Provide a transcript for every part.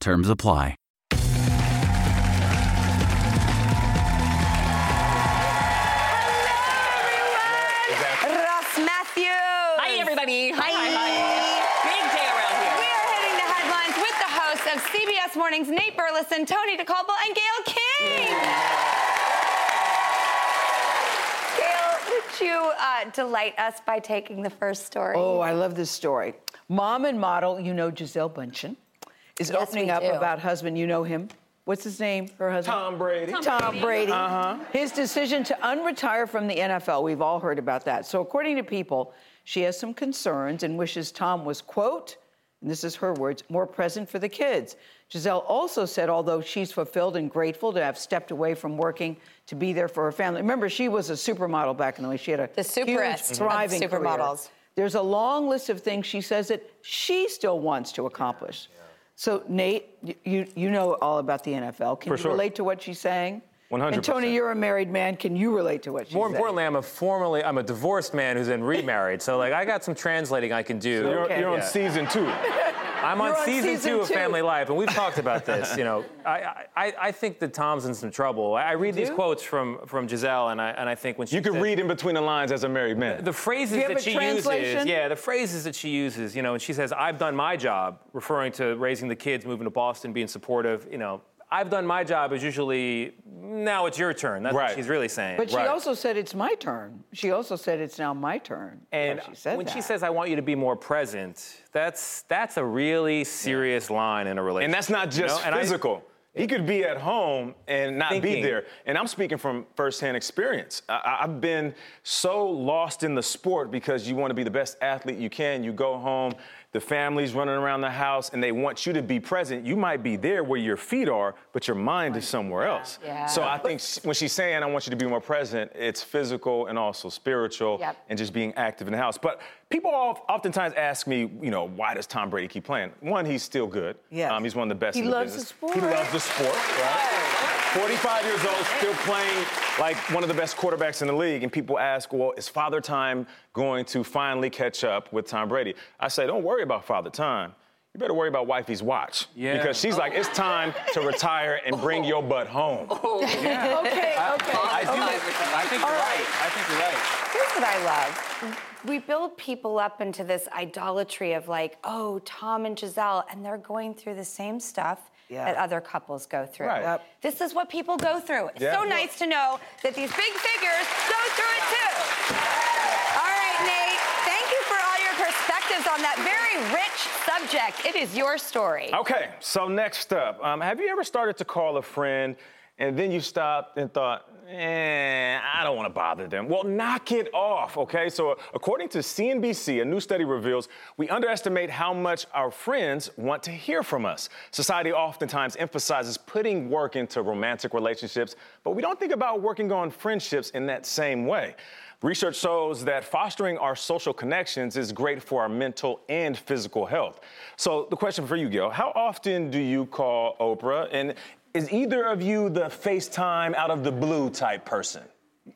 Terms apply. Ross Mathews. Hi, everybody. Hi. Big day around We are hitting the headlines with the hosts of CBS Mornings, Nate Burleson, Tony Dokoupil, and Gayle King. Gayle, would you uh, delight us by taking the first story? Oh, I love this story. Mom and model, you know Gisele Bundchen, is Yes, opening up do. about husband. You know him. What's his name? Her husband? Tom Brady. Tom Brady. Uh-huh. His decision to unretire from the NFL. We've all heard about that. So, according to people, she has some concerns and wishes Tom was, quote, and this is her words, more present for the kids. Gisele also said, although she's fulfilled and grateful to have stepped away from working to be there for her family. Remember, she was a supermodel back in the day. She had a The huge, superest of thriving career. supermodels. There's a long list of things she says that she still wants to accomplish. So, Nate, you, you know all about the NFL. Can For you sure. relate to what she's saying? 100%. And Tony, you're a married man. Can you relate to what she's saying? More saying? importantly, I'm a formerly I'm a divorced man who's been remarried. So like I got some translating I can do. You're, Okay. you're on Yeah. season two. I'm on on season, season two of two. Family Life, and we've talked about this. You know, I, I, I think that Tom's in some trouble. I I read these do? quotes from from Gisele, and I and I think when she You can said- read in between the lines as a married man. the phrases you have that a she translation? uses, yeah, the phrases that she uses, you know, and she says, "I've done my job," referring to raising the kids, moving to Boston, being supportive. You know, I've done my job is usually now it's your turn. That's what she's really saying. But she Right. also said it's my turn. She also said it's now my turn. And she said when she says, "I want you to be more present," that's that's a really serious line in a relationship. And that's not you just know? And I- physical. he could be at home and not be there. And I'm speaking from firsthand experience. I- I, I've been so lost in the sport because you want to be the best athlete you can. You go home, the family's running around the house, and they want you to be present. You might be there where your feet are, but your mind is somewhere else. Yeah. So I think when she's saying, I want you to be more present, it's physical and also spiritual Yep. and just being active in the house. But people oftentimes ask me, you know, why does Tom Brady keep playing? One, he's still good. Yes. Um, he's one of the best He in the loves the business. sport. He loves the sport, right? 45 years old, still playing like one of the best quarterbacks in the league. And people ask, well, is Father Time going to finally catch up with Tom Brady? I say, don't worry about Father Time. You better worry about wifey's watch. Yeah. Because she's like, it's time to retire and bring your butt home. Oh, yeah. Okay, okay. I do. I think you're right. I think you're right. Here's what I love. We build people up into this idolatry of like, oh, Tom and Gisele, and they're going through the same stuff Yeah. that other couples go through. Right. Yep. This is what people go through. It's Yeah. so nice to know that these big figures go through it too. All right, Nate, thank you for all your perspectives on that very rich subject. It is your story. Okay, so next up, um, have you ever started to call a friend and then you stopped and thought, eh, I don't want to bother them? Well, knock it off, okay? So, according to CNBC, a new study reveals we underestimate how much our friends want to hear from us. Society oftentimes emphasizes putting work into romantic relationships, but we don't think about working on friendships in that same way. Research shows that fostering our social connections is great for our mental and physical health. So, the question for you, Gayle, how often do you call Oprah? And is either of you the FaceTime out of the blue type person?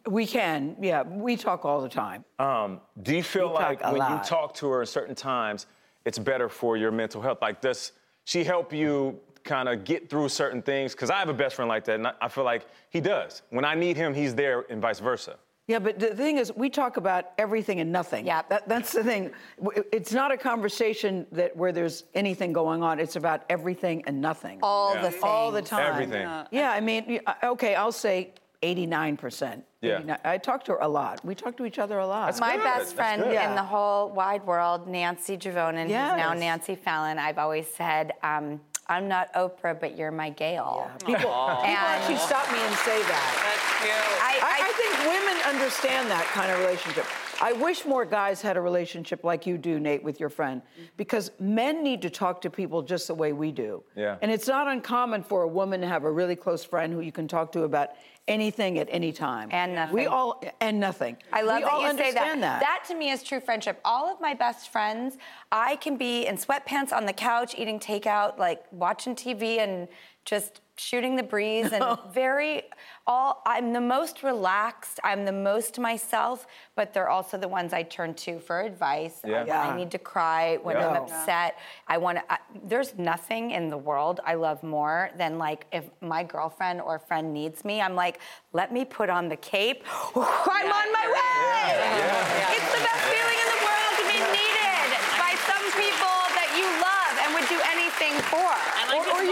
We can, yeah. We talk all the time. Um, do you feel We like when you talk to her at certain times, it's better for your mental health? Like, does she help you kind of get through certain things? Because I have a best friend like that, and I feel like he does. When I need him, he's there, and vice versa. Yeah, but the thing is, we talk about everything and nothing. Yeah. That, that's the thing. It's not a conversation that where there's anything going on. It's about everything and nothing. All Yeah. the things. All the time. Everything. Yeah, I mean, uh, okay, I'll say 89%. Yeah. 89 I talk to her a lot. We talk to each other a lot. That's My good. best That's friend good. in the whole wide world, Nancy Juvonen, who's now Nancy Fallon. I've always said, um, I'm not Oprah, but you're my Gayle. People, people actually stop me and say that. That's cute. I, I, I think women understand that kind of relationship. I wish more guys had a relationship like you do, Nate, with your friend, because men need to talk to people just the way we do. Yeah. And it's not uncommon for a woman to have a really close friend who you can talk to about anything at any time. And nothing. We all and nothing. I love we that all you say that. understand that. to me is true friendship. All of my best friends, I can be in sweatpants on the couch eating takeout, like watching TV and just shooting the breeze and very all I'm the most relaxed, I'm the most myself, but they're also the ones I turn to for advice. Yeah. When Yeah. I need to cry, when I'm Yeah. upset. I want to there's nothing in the world I love more than like if my girlfriend or friend needs me, I'm like, let me put on the cape. I'm on my way. It's the best feeling in the world to be needed by some people that you love and would do anything for. And I Or,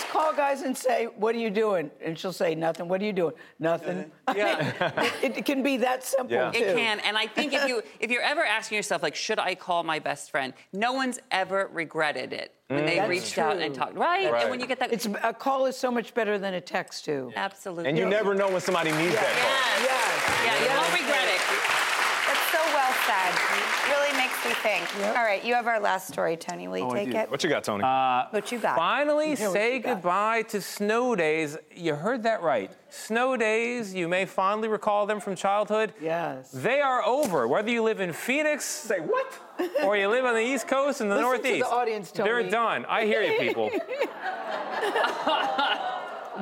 just or you wanna- can just call guys and say, "What are you doing?" And she'll say, "Nothing." What are you doing? Nothing. Uh-huh. Yeah. it, it can be that simple Yeah. too. It can, and I think if you if you're ever asking yourself like, should I call my best friend? No one's ever regretted it when they mm. That's reached out and talked. Right? Right. And when you get that, It's a call is so much better than a text too. absolutely. And you never know when somebody needs that. call. Yes. Yeah, you won't regret it. That's so well said. Really makes me think. All right, you have our last story, Tony. Will you Oh, take it? What you got, Tony? Uh, what you got? Finally, what say you got. goodbye to snow days. You heard that right. Snow days, you may fondly recall them from childhood. Yes. They are over. Whether you live in Phoenix Say what? or you live on the East Coast and the Listen to the Northeast. audience, They're done. I hear you, people.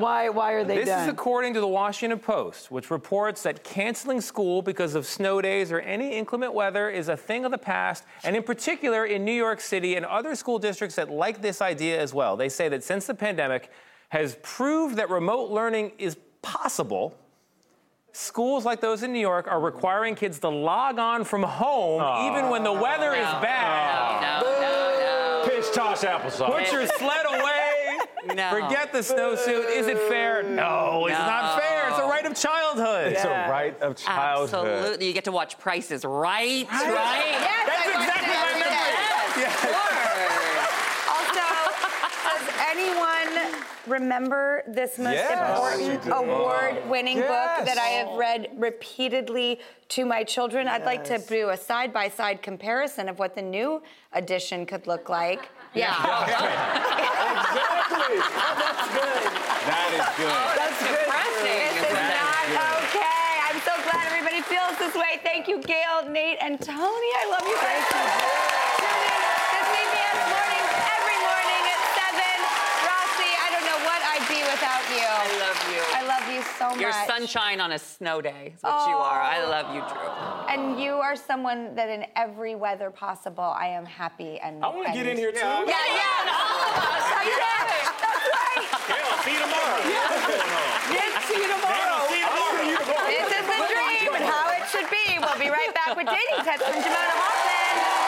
Why? Why are they This done? is according to the Washington Post, which reports that canceling school because of snow days or any inclement weather is a thing of the past, and in particular in New York City and other school districts that like this idea as well. They say that since the pandemic has proved that remote learning is possible, schools like those in New York are requiring kids to log on from home even when the weather is bad. No, no, Pinch Tosh applesauce. Put your sled away. No. Forget the snowsuit. Is it fair? No, it's not fair. It's a right of childhood. It's a right of childhood. Absolutely. You get to watch prices right, right? Yes, That's I watched exactly it my every day. memory. Also, does anyone remember this most Yes. important award-winning book that I have read repeatedly to my children? I'd like to do a side-by-side comparison of what the new edition could look like. Yeah. That is good. That's good. That's depressing. This is not okay. I'm so glad everybody feels this way. Thank you, Gayle, Nate, and Tony. I love you guys. Tune in to CBS Mornings every morning at 7. Rossi, I don't know what I'd be without you. I love you. I love you so much. You're sunshine on a snow day. Is what you are. I oh. love you, Drew. And you are someone that in every weather possible, I am happy and. I want to get in here too. Yeah, yeah, and all of us. That's it. That's right. Yeah, see you tomorrow. What's going on? See oh. you tomorrow. See you tomorrow. This is the dream and how it should be. We'll be right back with dating tips from Damona Hoffman.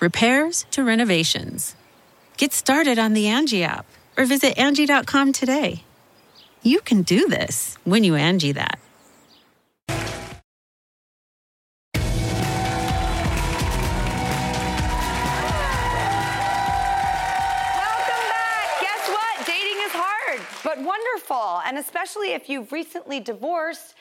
repairs to renovations. Get started on the Angie app or visit Angie.com today. You can do this when you Angie that. Welcome back. Guess what? Dating is hard, but wonderful. And especially if you've recently divorced.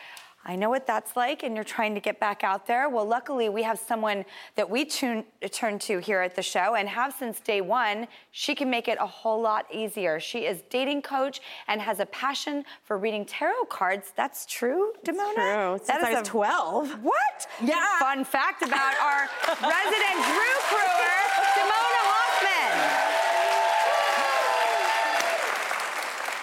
I know what that's like, and you're trying to get back out there. Well, luckily, we have someone that we tune, turn to here at the show and have since day one. She can make it a whole lot easier. She is dating coach and has a passion for reading tarot cards. That's true, Damona? true. Since That I was a- 12. What? Yeah. Fun fact about our resident Drew Crewer, Damona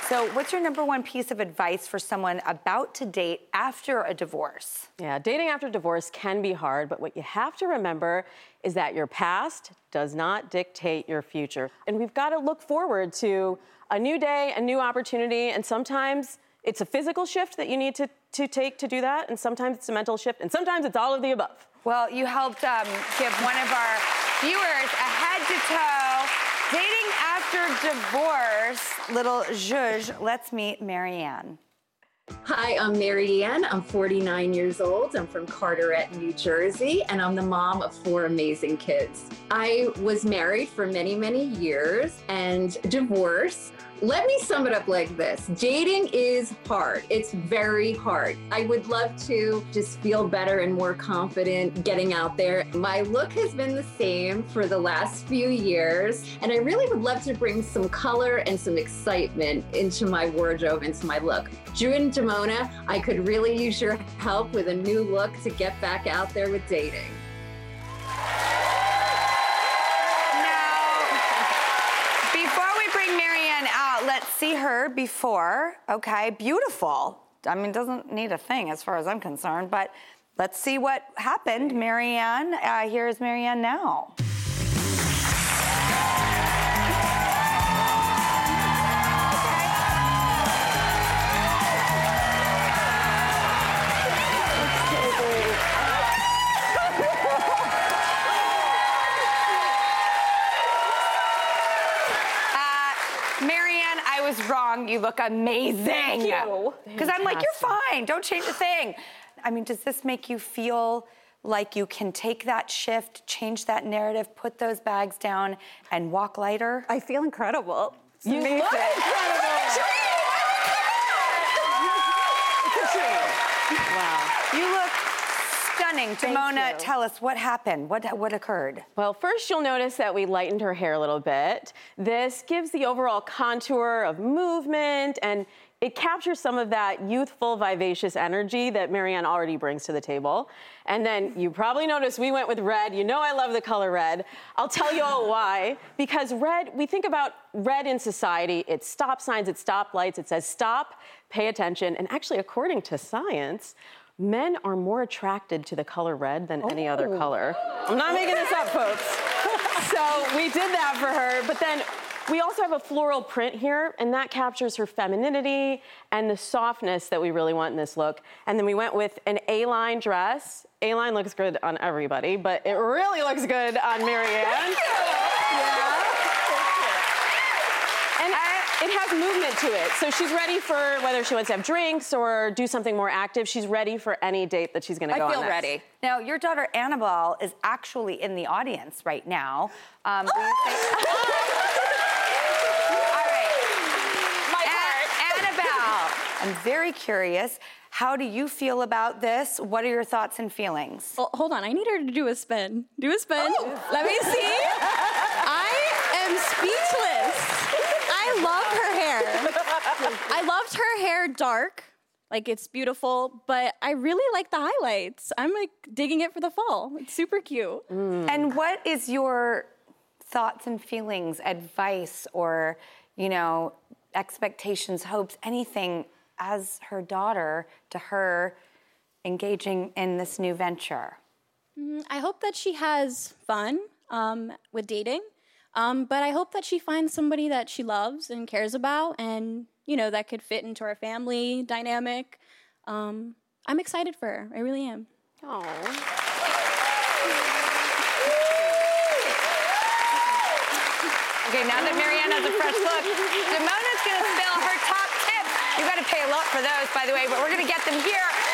So, what's your number one piece of advice for someone about to date after a divorce? Yeah, dating after divorce can be hard, but what you have to remember is that your past does not dictate your future. And we've got to look forward to a new day, a new opportunity, and sometimes it's a physical shift that you need to, to take to do that, and sometimes it's a mental shift, and sometimes it's all of the above. Well, you helped um, give one of our viewers a head to toe after divorce. Little zhuzh. Let's meet Marianne. Hi, I'm Marianne. I'm 49 years old. I'm from Carteret, New Jersey, and I'm the mom of four amazing kids. I was married for many, many years and divorced. Let me sum it up like this dating is hard. It's very hard. I would love to just feel better and more confident getting out there. My look has been the same for the last few years, and I really would love to bring some color and some excitement into my wardrobe, into my look. Drew and Damona, I could really use your help with a new look to get back out there with dating. See her before. Okay, beautiful. I mean, doesn't need a thing as far as I'm concerned, but let's see what happened. Marianne, uh, here's Marianne now. Wrong. You look amazing. Thank you. Because I'm like, you're fine. Don't change a thing. I mean, does this make you feel like you can take that shift, change that narrative, put those bags down, and walk lighter? I feel incredible. It's You amazing. look Wow. You look stunning. Thank tell us what happened. What what occurred? Well, first you'll notice that we lightened her hair a little bit. This gives the overall contour of movement and it captures some of that youthful, vivacious energy that Marianne already brings to the table. And then you probably noticed we went with red. You know I love the color red. I'll tell you all why. Because red, we think about red in society, it's stop signs, it's stop lights, it says stop, pay attention. And actually, according to science, men are more attracted to the color red than any other oh. color. I'm not making this up, folks. so we did that for her, but then we also have a floral print here, and that captures her femininity and the softness that we really want in this look. And then we went with an A-line dress. A-line looks good on everybody, but it really looks good on Marianne. Yeah. And it has movement to it. So she's ready for whether she wants to have drinks or do something more active. She's ready for any date that she's going to go feel on. next. ready. Now, your daughter Annabelle is actually in the audience right now. Um, will you say- All right. An- Annabelle, I'm very curious. How do you feel about this? What are your thoughts and feelings? Well, hold on. I need her to do a spin. Do a spin. Let me see. I am speechless. I love her hair. I her dark. Like it's beautiful, but I really like the highlights. I'm like digging it for the fall. It's super cute. And what is your thoughts and feelings, advice, or, you know, expectations, hopes, anything as her daughter to her engaging in this new venture? Mm, I hope that she has fun. um, with dating. Um, but I hope that she finds somebody that she loves and cares about, and you know that could fit into our family dynamic. Um, I'm excited for her. I really am. Oh. Okay, now that Marianne has a fresh look, Damona's gonna spill her top tips. You gotta pay a lot for those, by the way, but we're gonna get them here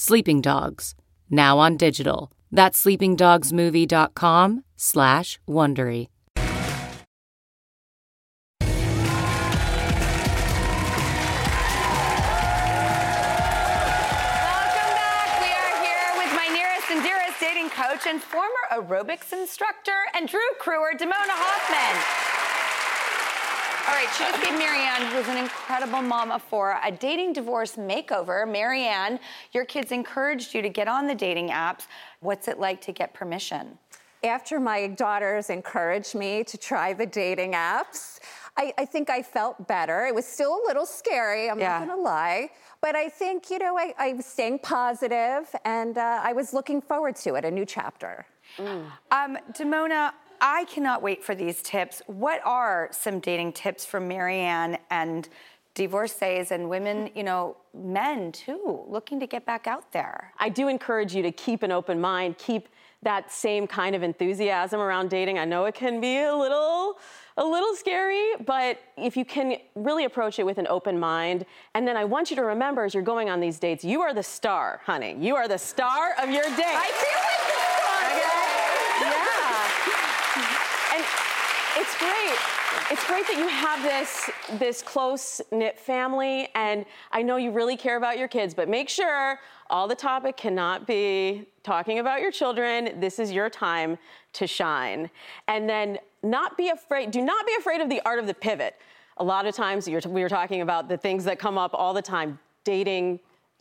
Sleeping Dogs, now on digital. That's sleepingdogsmovie.com slash Wondery. Welcome back. We are here with my nearest and dearest dating coach and former aerobics instructor and Drew Crewer, Damona Hoffman. All right, she just gave Marianne, who's an incredible mom of four, a dating divorce makeover. Marianne, your kids encouraged you to get on the dating apps. What's it like to get permission? After my daughters encouraged me to try the dating apps, I, I think I felt better. It was still a little scary, I'm Yeah. not gonna lie. But I think, you know, I, I was staying positive and uh, I was looking forward to it, a new chapter. Um, Damona, I cannot wait for these tips. What are some dating tips for Marianne and divorcees and women, you know, men too, looking to get back out there? I do encourage you to keep an open mind, keep that same kind of enthusiasm around dating. I know it can be a little a little scary, but if you can really approach it with an open mind, and then I want you to remember as you're going on these dates, you are the star, honey. You are the star of your date. I feel like the star Yeah. And it's great. It's great that you have this this close knit family, and I know you really care about your kids. But make sure all the topic cannot be talking about your children. This is your time to shine, and then not be afraid. Do not be afraid of the art of the pivot. A lot of times, we were talking about the things that come up all the time: dating,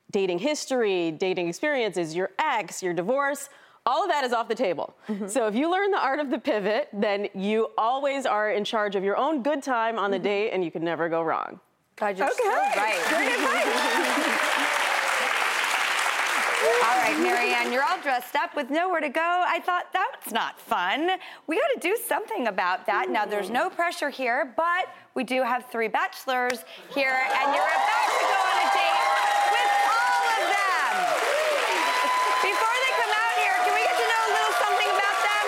dating history, dating experiences, your ex, your divorce. All of that is off the table. Mm-hmm. So if you learn the art of the pivot, then you always are in charge of your own good time on the mm-hmm. date, and you can never go wrong. God, you're so right. All right, Marianne, you're all dressed up with nowhere to go. I thought that's not fun. We got to do something about that. Now, there's mm. no pressure here, but we do have three bachelors here, and you're about to go on a date with all of them. Before they come out here, can we get to know a little something about them?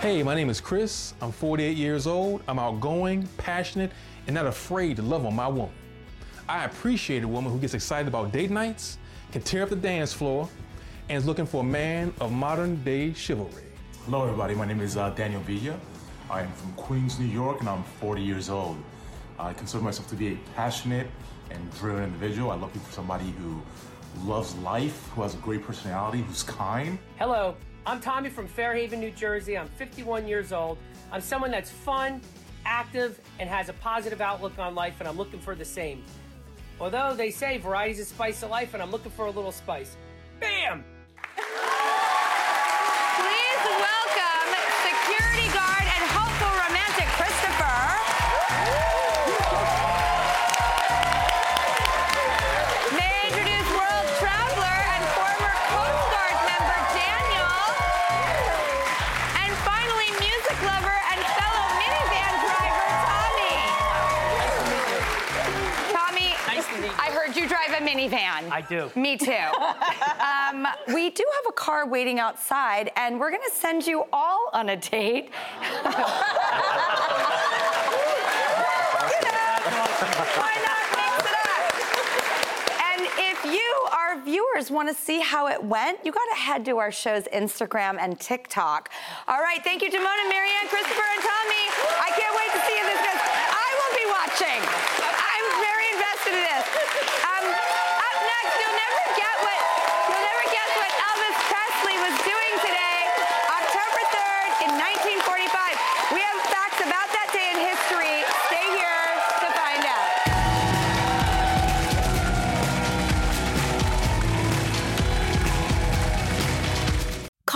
Hey, my name is Chris. I'm 48 years old. I'm outgoing, passionate, and not afraid to love on my woman. I appreciate a woman who gets excited about date nights, can tear up the dance floor, and is looking for a man of modern day chivalry. Hello, everybody. My name is uh, Daniel Villa. I am from Queens, New York, and I'm 40 years old. I consider myself to be a passionate and driven individual. I'm looking for somebody who loves life, who has a great personality, who's kind. Hello, I'm Tommy from Fairhaven, New Jersey. I'm 51 years old. I'm someone that's fun, active, and has a positive outlook on life, and I'm looking for the same. Although they say variety's the spice of life, and I'm looking for a little spice. Bam! I do. Me too. um, we do have a car waiting outside, and we're to send you all on a date. Viewers, want to see how it went, you got to head to our show's Instagram and TikTok. All right, thank you, Damona, Marianne, Christopher, and Tommy. I can't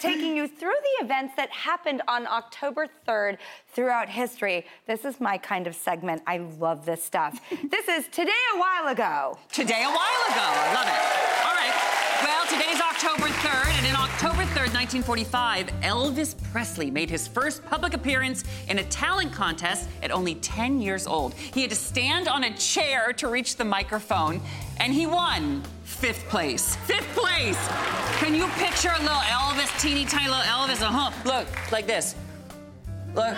Taking you through the events that happened on October 3rd throughout history. This is my kind of segment. I love this stuff. this is Today a While Ago. Today, a while ago. I love it. All right. Well, today's October 3rd, and in October 3rd, 1945, Elvis Presley made his first public appearance in a talent contest at only 10 years old. He had to stand on a chair to reach the microphone, and he won fifth place. Fifth place! Can you picture a little Elvis, teeny tiny little Elvis? Uh huh. Look, like this. Look.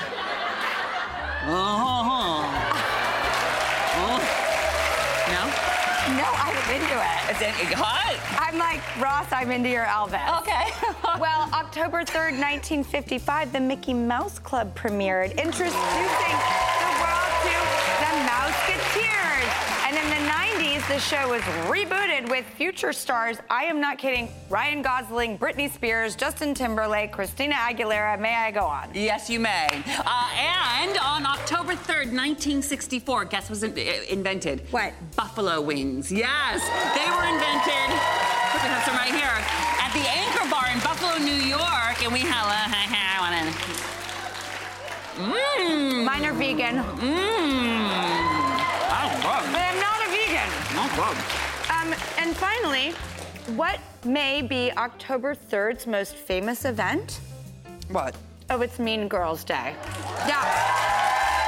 Uh huh. No? No, I'm into it. It's it, hot. I'm like, Ross, I'm into your Elvis. Okay. well, October 3rd, 1955, the Mickey Mouse Club premiered, introducing the world to the Mouseketeers. And in the 90s, the show was rebooted with future stars, I am not kidding, Ryan Gosling, Britney Spears, Justin Timberlake, Christina Aguilera. May I go on? Yes, you may. Uh, and on October 3rd, 1964, guess was in- uh, invented? What? Buffalo wings. Yes, they were invented. We have some right here at the Anchor Bar in Buffalo, New York, and we have a. Mmm. Mine are vegan. Mmm. But I'm not a vegan. No problem. Um, and finally, what may be October 3rd's most famous event? What? Oh, it's Mean Girls Day. Yeah.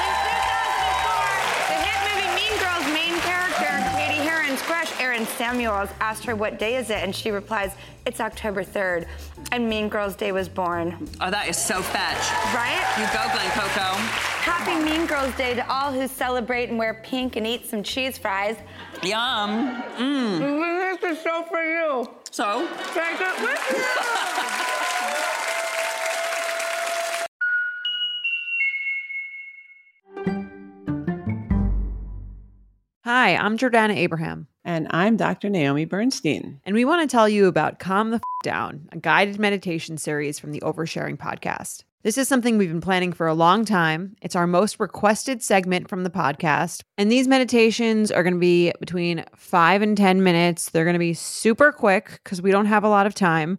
In 2004, the hit movie Mean Girls main character, Cady Heron's crush, Aaron Samuels, asked her what day is it, and she replies, it's October 3rd. And Mean Girls Day was born. Oh, that is so fetch. Right? You go, Glen Coco. Happy Mean Girls Day to all who celebrate and wear pink and eat some cheese fries. Yum. Mmm. This is so for you. So? Take it with you. Hi, I'm Jordana Abraham. And I'm Dr. Naomi Bernstein. And we want to tell you about Calm the F- Down, a guided meditation series from the Oversharing podcast. This is something we've been planning for a long time. It's our most requested segment from the podcast. And these meditations are going to be between five and 10 minutes. They're going to be super quick because we don't have a lot of time.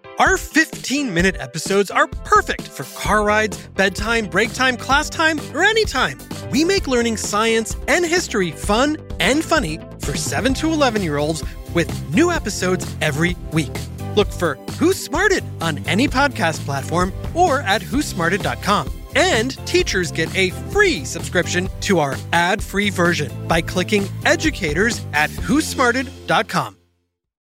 Our 15 minute episodes are perfect for car rides, bedtime, break time, class time, or anytime. We make learning science and history fun and funny for 7 to 11 year olds with new episodes every week. Look for Who Smarted on any podcast platform or at whosmarted.com. And teachers get a free subscription to our ad free version by clicking educators at whosmarted.com.